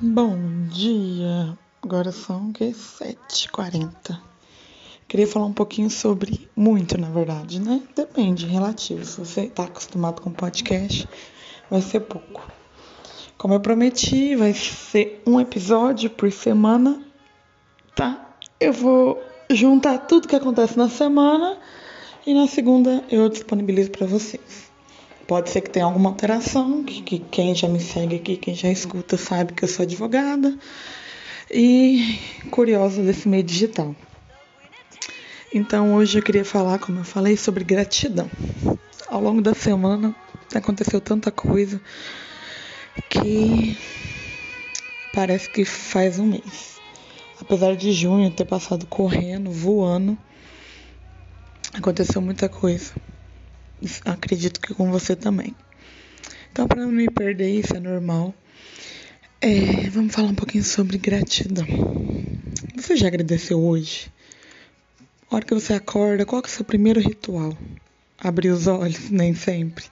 Bom dia, agora são que 7h40. Queria falar um pouquinho sobre muito, na verdade, né? Depende, relativo. Se você está acostumado com podcast, vai ser pouco. Como eu prometi, vai ser um episódio por semana, tá? Eu vou juntar tudo que acontece na semana e na segunda eu disponibilizo para vocês. Pode ser que tenha alguma alteração, que, que quem já me segue aqui, quem já escuta, sabe que eu sou advogada e curiosa desse meio digital. Então hoje eu queria falar, como eu falei, sobre gratidão. Ao longo da semana aconteceu tanta coisa que parece que faz um mês. Apesar de junho ter passado correndo, voando, aconteceu muita coisa acredito que com você também. Então, para não me perder, isso é normal. É, vamos falar um pouquinho sobre gratidão. Você já agradeceu hoje? A hora que você acorda, qual que é o seu primeiro ritual? Abrir os olhos, nem sempre.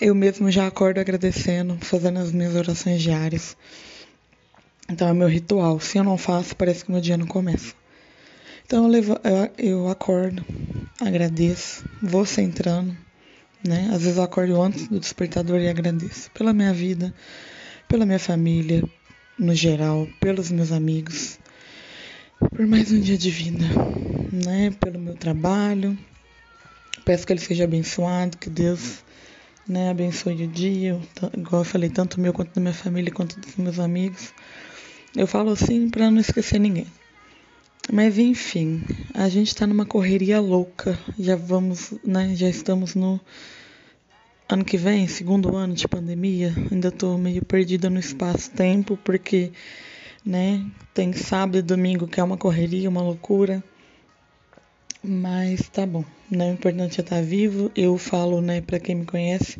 Eu mesmo já acordo agradecendo, fazendo as minhas orações diárias. Então é meu ritual. Se eu não faço, parece que meu dia não começa. Então eu, levo, eu, eu acordo, agradeço, vou centrando, né? Às vezes eu acordo antes do despertador e agradeço pela minha vida, pela minha família, no geral, pelos meus amigos, por mais um dia de vida, né? Pelo meu trabalho. Peço que ele seja abençoado, que Deus né, abençoe o dia, igual eu falei, tanto meu quanto da minha família, quanto dos meus amigos. Eu falo assim para não esquecer ninguém. Mas enfim, a gente está numa correria louca. Já vamos, né? Já estamos no ano que vem, segundo ano de pandemia. Ainda estou meio perdida no espaço-tempo porque, né? Tem sábado e domingo que é uma correria, uma loucura. Mas tá bom, né? O importante é estar tá vivo. Eu falo, né? Para quem me conhece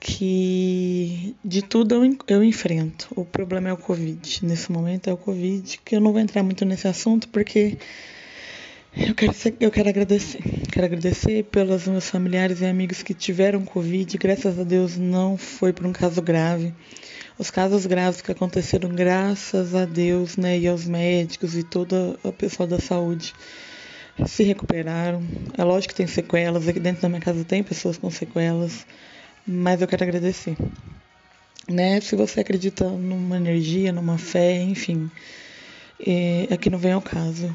que de tudo eu, eu enfrento. O problema é o Covid. Nesse momento é o Covid, que eu não vou entrar muito nesse assunto porque eu quero, ser, eu quero agradecer. Quero agradecer pelos meus familiares e amigos que tiveram Covid. Graças a Deus não foi por um caso grave. Os casos graves que aconteceram, graças a Deus, né, e aos médicos e toda a pessoa da saúde se recuperaram. É lógico que tem sequelas. Aqui dentro da minha casa tem pessoas com sequelas mas eu quero agradecer. Né? Se você acredita numa energia, numa fé, enfim, é, aqui não vem ao caso.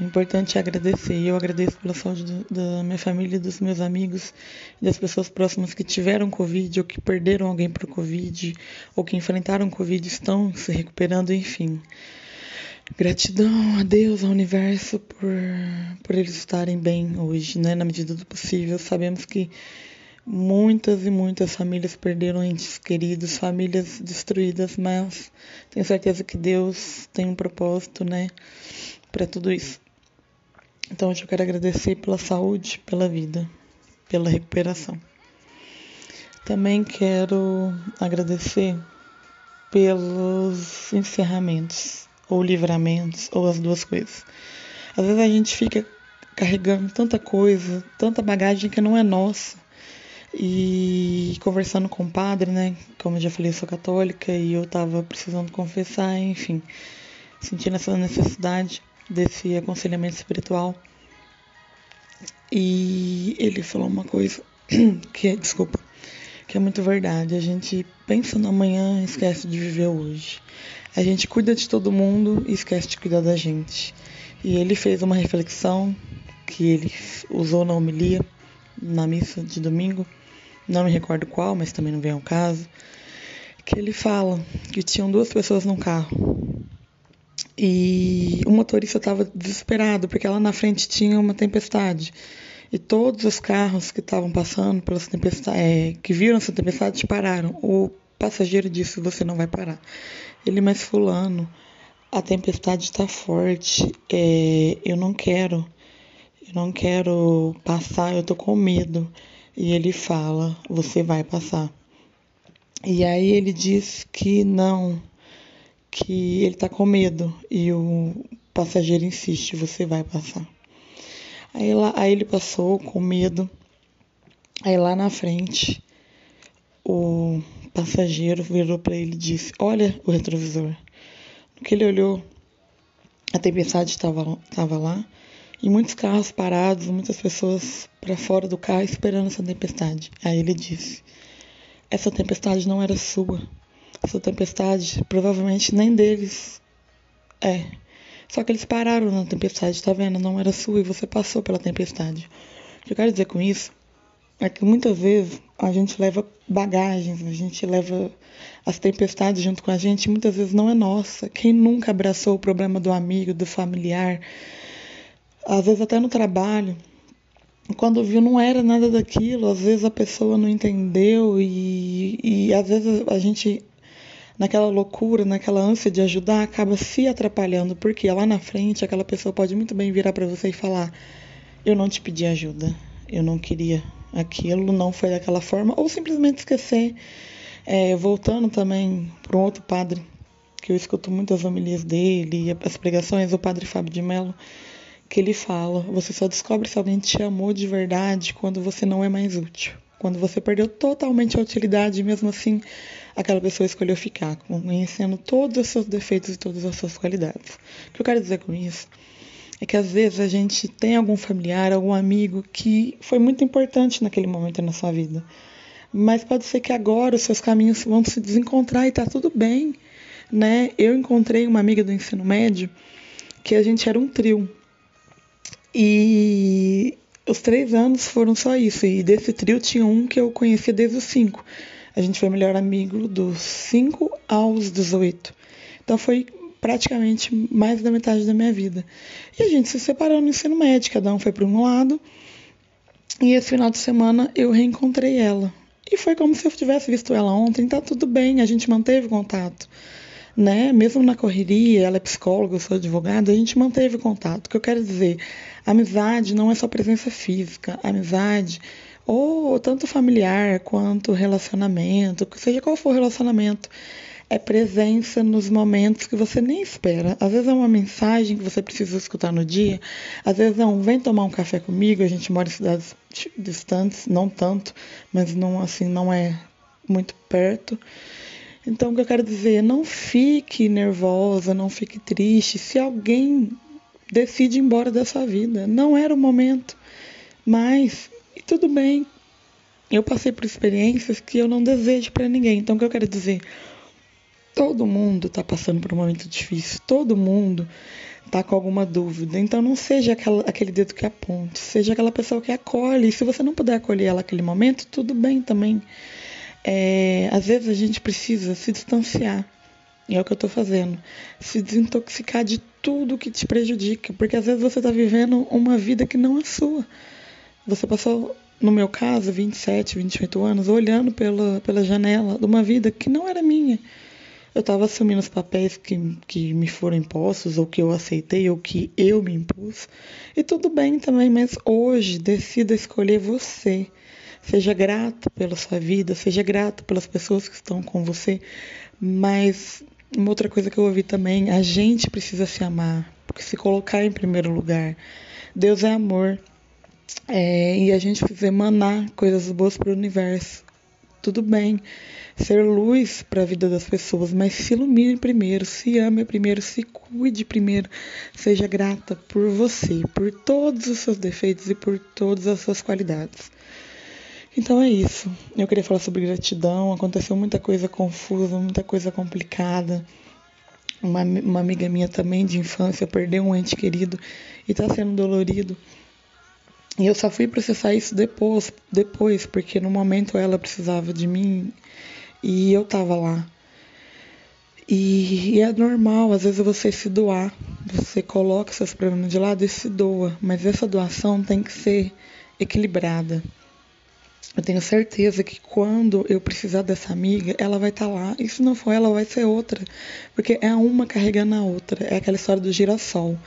O importante é agradecer. E eu agradeço pela saúde do, da minha família, dos meus amigos, das pessoas próximas que tiveram Covid ou que perderam alguém para Covid ou que enfrentaram Covid estão se recuperando, enfim. Gratidão a Deus, ao universo, por, por eles estarem bem hoje, né? Na medida do possível. Sabemos que Muitas e muitas famílias perderam entes queridos, famílias destruídas, mas tenho certeza que Deus tem um propósito, né, para tudo isso. Então hoje eu quero agradecer pela saúde, pela vida, pela recuperação. Também quero agradecer pelos encerramentos, ou livramentos, ou as duas coisas. Às vezes a gente fica carregando tanta coisa, tanta bagagem que não é nossa e conversando com o padre, né? Como eu já falei, eu sou católica e eu tava precisando confessar, enfim, sentindo essa necessidade desse aconselhamento espiritual. E ele falou uma coisa que é, desculpa, que é muito verdade. A gente pensa no amanhã e esquece de viver hoje. A gente cuida de todo mundo e esquece de cuidar da gente. E ele fez uma reflexão que ele usou na homilia, na missa de domingo, não me recordo qual, mas também não vem ao caso, que ele fala que tinham duas pessoas num carro. E o motorista estava desesperado porque lá na frente tinha uma tempestade. E todos os carros que estavam passando pelas tempestades, é, que viram essa tempestade, pararam. O passageiro disse: Você não vai parar. Ele, mas Fulano, a tempestade está forte. É, eu não quero. Eu não quero passar, eu tô com medo e ele fala: Você vai passar. E aí ele diz que não, que ele está com medo e o passageiro insiste: Você vai passar. Aí, lá, aí ele passou com medo. Aí lá na frente, o passageiro virou para ele e disse: Olha o retrovisor. No que ele olhou, a tempestade estava lá e muitos carros parados, muitas pessoas para fora do carro esperando essa tempestade. Aí ele disse: Essa tempestade não era sua. Essa tempestade provavelmente nem deles é. Só que eles pararam na tempestade, tá vendo? Não era sua e você passou pela tempestade. O que eu quero dizer com isso é que muitas vezes a gente leva bagagens, a gente leva as tempestades junto com a gente, muitas vezes não é nossa. Quem nunca abraçou o problema do amigo, do familiar, às vezes até no trabalho, quando viu não era nada daquilo, às vezes a pessoa não entendeu e, e às vezes a gente naquela loucura, naquela ânsia de ajudar, acaba se atrapalhando, porque lá na frente aquela pessoa pode muito bem virar para você e falar: "Eu não te pedi ajuda, eu não queria aquilo, não foi daquela forma", ou simplesmente esquecer. É, voltando também para um outro padre que eu escuto muitas homilias dele, as pregações, o padre Fábio de Mello, que ele fala: você só descobre se alguém te amou de verdade quando você não é mais útil. Quando você perdeu totalmente a utilidade, mesmo assim, aquela pessoa escolheu ficar, conhecendo todos os seus defeitos e todas as suas qualidades. O que eu quero dizer com isso é que às vezes a gente tem algum familiar, algum amigo que foi muito importante naquele momento na sua vida. Mas pode ser que agora os seus caminhos vão se desencontrar e tá tudo bem, né? Eu encontrei uma amiga do ensino médio que a gente era um trio. E os três anos foram só isso. E desse trio tinha um que eu conhecia desde os cinco. A gente foi melhor amigo dos 5 aos 18. Então foi praticamente mais da metade da minha vida. E a gente se separou no ensino médio, cada um foi para um lado. E esse final de semana eu reencontrei ela. E foi como se eu tivesse visto ela ontem, tá tudo bem, a gente manteve contato. Né? Mesmo na correria, ela é psicóloga, eu sou advogada, a gente manteve contato. O que eu quero dizer, amizade não é só presença física, amizade ou tanto familiar quanto relacionamento, seja qual for o relacionamento, é presença nos momentos que você nem espera. Às vezes é uma mensagem que você precisa escutar no dia, às vezes é um vem tomar um café comigo, a gente mora em cidades distantes, não tanto, mas não assim não é muito perto. Então o que eu quero dizer, não fique nervosa, não fique triste se alguém decide ir embora dessa vida. Não era o momento. Mas e tudo bem. Eu passei por experiências que eu não desejo para ninguém. Então, o que eu quero dizer? Todo mundo está passando por um momento difícil. Todo mundo está com alguma dúvida. Então, não seja aquela, aquele dedo que aponte. Seja aquela pessoa que acolhe. E se você não puder acolher ela naquele momento, tudo bem também. É, às vezes a gente precisa se distanciar. E é o que eu estou fazendo. Se desintoxicar de tudo que te prejudica. Porque às vezes você está vivendo uma vida que não é sua. Você passou, no meu caso, 27, 28 anos, olhando pela, pela janela de uma vida que não era minha. Eu estava assumindo os papéis que, que me foram impostos, ou que eu aceitei, ou que eu me impus. E tudo bem também, mas hoje decida escolher você. Seja grato pela sua vida, seja grato pelas pessoas que estão com você. Mas uma outra coisa que eu ouvi também, a gente precisa se amar, porque se colocar em primeiro lugar. Deus é amor. É, e a gente precisa emanar coisas boas para o universo. Tudo bem, ser luz para a vida das pessoas, mas se ilumine primeiro, se ame primeiro, se cuide primeiro, seja grata por você, por todos os seus defeitos e por todas as suas qualidades. Então é isso. Eu queria falar sobre gratidão. Aconteceu muita coisa confusa, muita coisa complicada. Uma, uma amiga minha também de infância perdeu um ente querido e está sendo dolorido. E eu só fui processar isso depois, depois, porque no momento ela precisava de mim e eu tava lá. E, e, é normal, às vezes você se doar, você coloca seus problemas de lado e se doa, mas essa doação tem que ser equilibrada. Eu tenho certeza que quando eu precisar dessa amiga, ela vai estar tá lá. E se não for ela, vai ser outra. Porque é uma carregando a outra. É aquela história do girassol.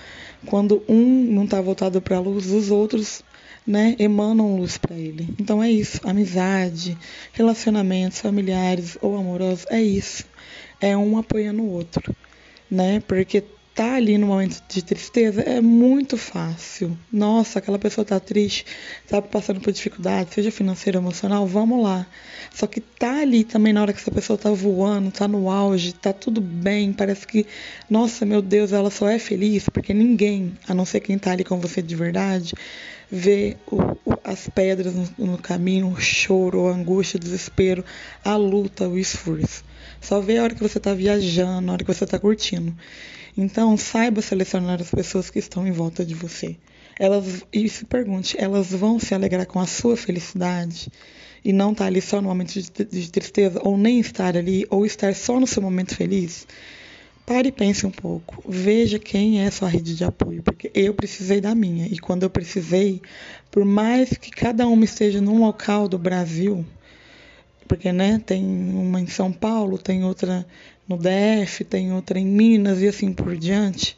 Quando um não está voltado para a luz, os outros né, emanam luz para ele. Então é isso, amizade, relacionamentos familiares ou amorosos, é isso. É um apoiando o outro, né? Porque tá ali no momento de tristeza é muito fácil. Nossa, aquela pessoa tá triste, tá passando por dificuldade, seja financeira emocional, vamos lá. Só que tá ali também na hora que essa pessoa tá voando, tá no auge, tá tudo bem, parece que, nossa, meu Deus, ela só é feliz porque ninguém, a não ser quem tá ali com você de verdade, vê o, o, as pedras no, no caminho, o choro, a angústia, o desespero, a luta, o esforço. Só vê a hora que você está viajando, a hora que você está curtindo. Então, saiba selecionar as pessoas que estão em volta de você. Elas, e se pergunte, elas vão se alegrar com a sua felicidade e não estar tá ali só no momento de, de tristeza, ou nem estar ali, ou estar só no seu momento feliz? Pare e pense um pouco. Veja quem é sua rede de apoio, porque eu precisei da minha. E quando eu precisei, por mais que cada uma esteja num local do Brasil, porque né, tem uma em São Paulo, tem outra no DF, tem outra em Minas e assim por diante.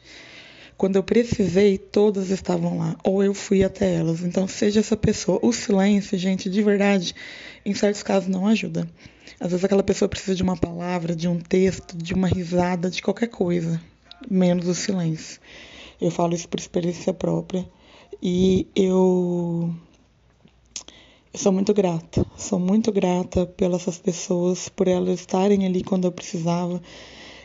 Quando eu precisei, todas estavam lá, ou eu fui até elas. Então, seja essa pessoa. O silêncio, gente, de verdade, em certos casos não ajuda. Às vezes aquela pessoa precisa de uma palavra, de um texto, de uma risada, de qualquer coisa, menos o silêncio. Eu falo isso por experiência própria. E eu eu sou muito grata, sou muito grata pelas pessoas, por elas estarem ali quando eu precisava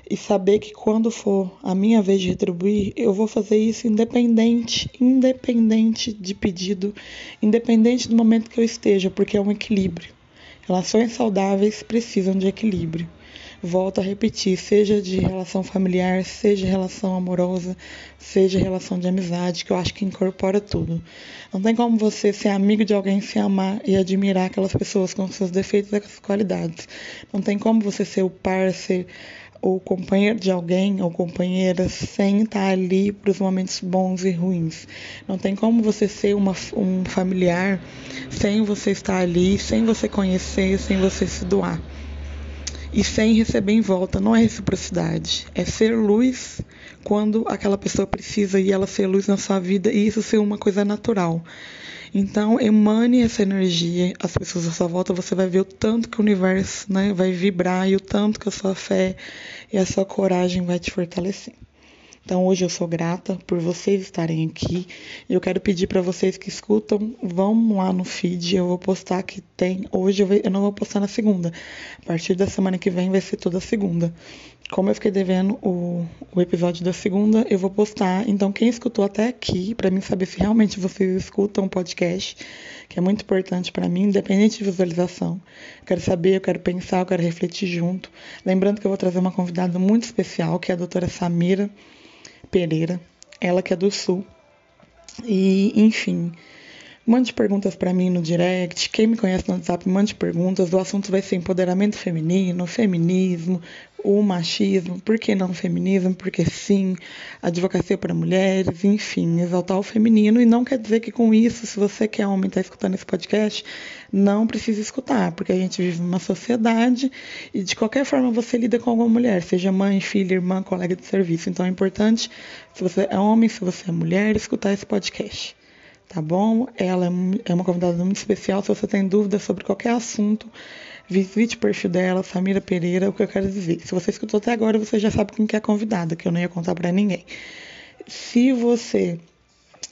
e saber que quando for a minha vez de retribuir, eu vou fazer isso independente, independente de pedido, independente do momento que eu esteja, porque é um equilíbrio. Relações saudáveis precisam de equilíbrio volto a repetir, seja de relação familiar, seja relação amorosa, seja relação de amizade, que eu acho que incorpora tudo. Não tem como você ser amigo de alguém, se amar e admirar aquelas pessoas com seus defeitos e suas qualidades. Não tem como você ser o parceiro ou companheiro de alguém ou companheira sem estar ali para os momentos bons e ruins. Não tem como você ser uma, um familiar sem você estar ali, sem você conhecer, sem você se doar e sem receber em volta. Não é reciprocidade. É ser luz quando aquela pessoa precisa e ela ser luz na sua vida e isso ser uma coisa natural. Então, emane essa energia, as pessoas à sua volta, você vai ver o tanto que o universo né, vai vibrar e o tanto que a sua fé e a sua coragem vai te fortalecer. Então hoje eu sou grata por vocês estarem aqui. Eu quero pedir para vocês que escutam, vão lá no feed, eu vou postar que tem. Hoje eu, não vou postar na segunda. A partir da semana que vem vai ser toda segunda. Como eu fiquei devendo o, o episódio da segunda, eu vou postar. Então quem escutou até aqui, para mim saber se realmente vocês escutam o podcast, que é muito importante para mim, independente de visualização. Eu quero saber, eu quero pensar, eu quero refletir junto. Lembrando que eu vou trazer uma convidada muito especial, que é a doutora Samira. Pereira, ela que é do Sul. E, enfim, mande perguntas para mim no direct. Quem me conhece no WhatsApp, mande perguntas. O assunto vai ser empoderamento feminino, feminismo, o machismo, por que não feminismo? Porque sim, advocacia para mulheres, enfim, exaltar o feminino. E não quer dizer que com isso, se você que é homem está escutando esse podcast, não precisa escutar, porque a gente vive numa sociedade e de qualquer forma você lida com alguma mulher, seja mãe, filha, irmã, colega de serviço. Então é importante, se você é homem, se você é mulher, escutar esse podcast tá bom? Ela é, é uma convidada muito especial. Se você tem dúvidas sobre qualquer assunto, visite o perfil dela, Samira Pereira. O que eu quero dizer? Se você escutou até agora, você já sabe quem que é a convidada, que eu não ia contar para ninguém. Se você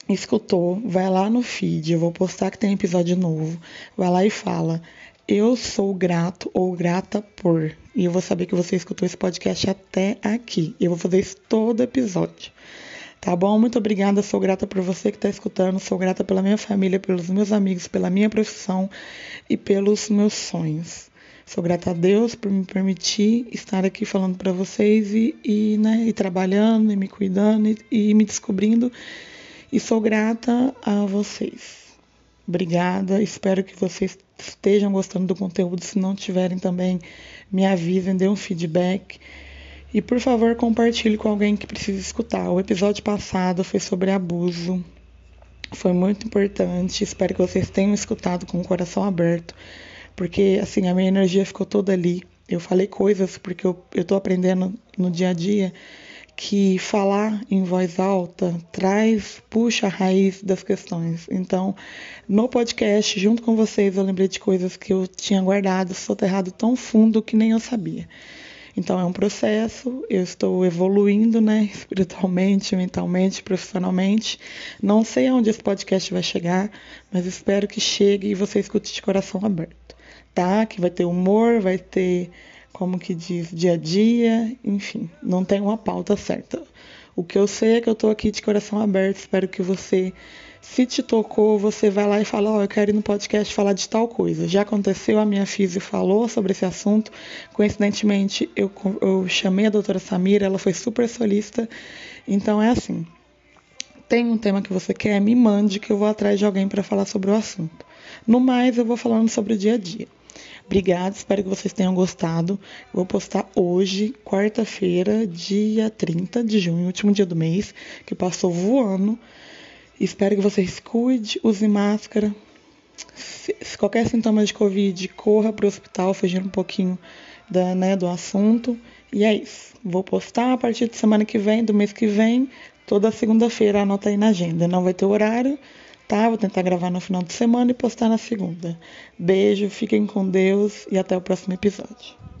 escutou, vai lá no feed, eu vou postar que tem episódio novo. Vai lá e fala: Eu sou grato ou grata por. E eu vou saber que você escutou esse podcast até aqui. Eu vou fazer isso todo episódio. Tá bom? Muito obrigada. Sou grata por você que está escutando. Sou grata pela minha família, pelos meus amigos, pela minha profissão e pelos meus sonhos. Sou grata a Deus por me permitir estar aqui falando para vocês e, e, né, e trabalhando, e me cuidando e, e me descobrindo. E sou grata a vocês. Obrigada. Espero que vocês estejam gostando do conteúdo. Se não tiverem também, me avisem, dê um feedback. E por favor, compartilhe com alguém que precisa escutar. O episódio passado foi sobre abuso. Foi muito importante. Espero que vocês tenham escutado com o coração aberto, porque assim a minha energia ficou toda ali. Eu falei coisas porque eu, eu tô aprendendo no dia a dia que falar em voz alta traz, puxa a raiz das questões. Então, no podcast, junto com vocês, eu lembrei de coisas que eu tinha guardado, soterrado tão fundo que nem eu sabia. Então é um processo, eu estou evoluindo, né, espiritualmente, mentalmente, profissionalmente. Não sei aonde esse podcast vai chegar, mas espero que chegue e você escute de coração aberto, tá? Que vai ter humor, vai ter, como que diz, dia a dia, enfim, não tem uma pauta certa. O que eu sei é que eu estou aqui de coração aberto, espero que você se te tocou, você vai lá e fala: Ó, oh, eu quero ir no podcast falar de tal coisa. Já aconteceu, a minha física falou sobre esse assunto. Coincidentemente, eu, eu chamei a doutora Samira, ela foi super solista. Então é assim: tem um tema que você quer, me mande que eu vou atrás de alguém para falar sobre o assunto. No mais, eu vou falando sobre o dia a dia. Obrigada, espero que vocês tenham gostado. vou postar hoje, quarta-feira, dia 30 de junho, último dia do mês, que passou voando. Espero que vocês cuide, use máscara. Se, se qualquer sintoma de Covid, corra para o hospital, fugindo um pouquinho da, né, do assunto. E é isso. Vou postar a partir de semana que vem, do mês que vem, toda segunda-feira, anota aí na agenda. Não vai ter horário, tá? Vou tentar gravar no final de semana e postar na segunda. Beijo, fiquem com Deus e até o próximo episódio.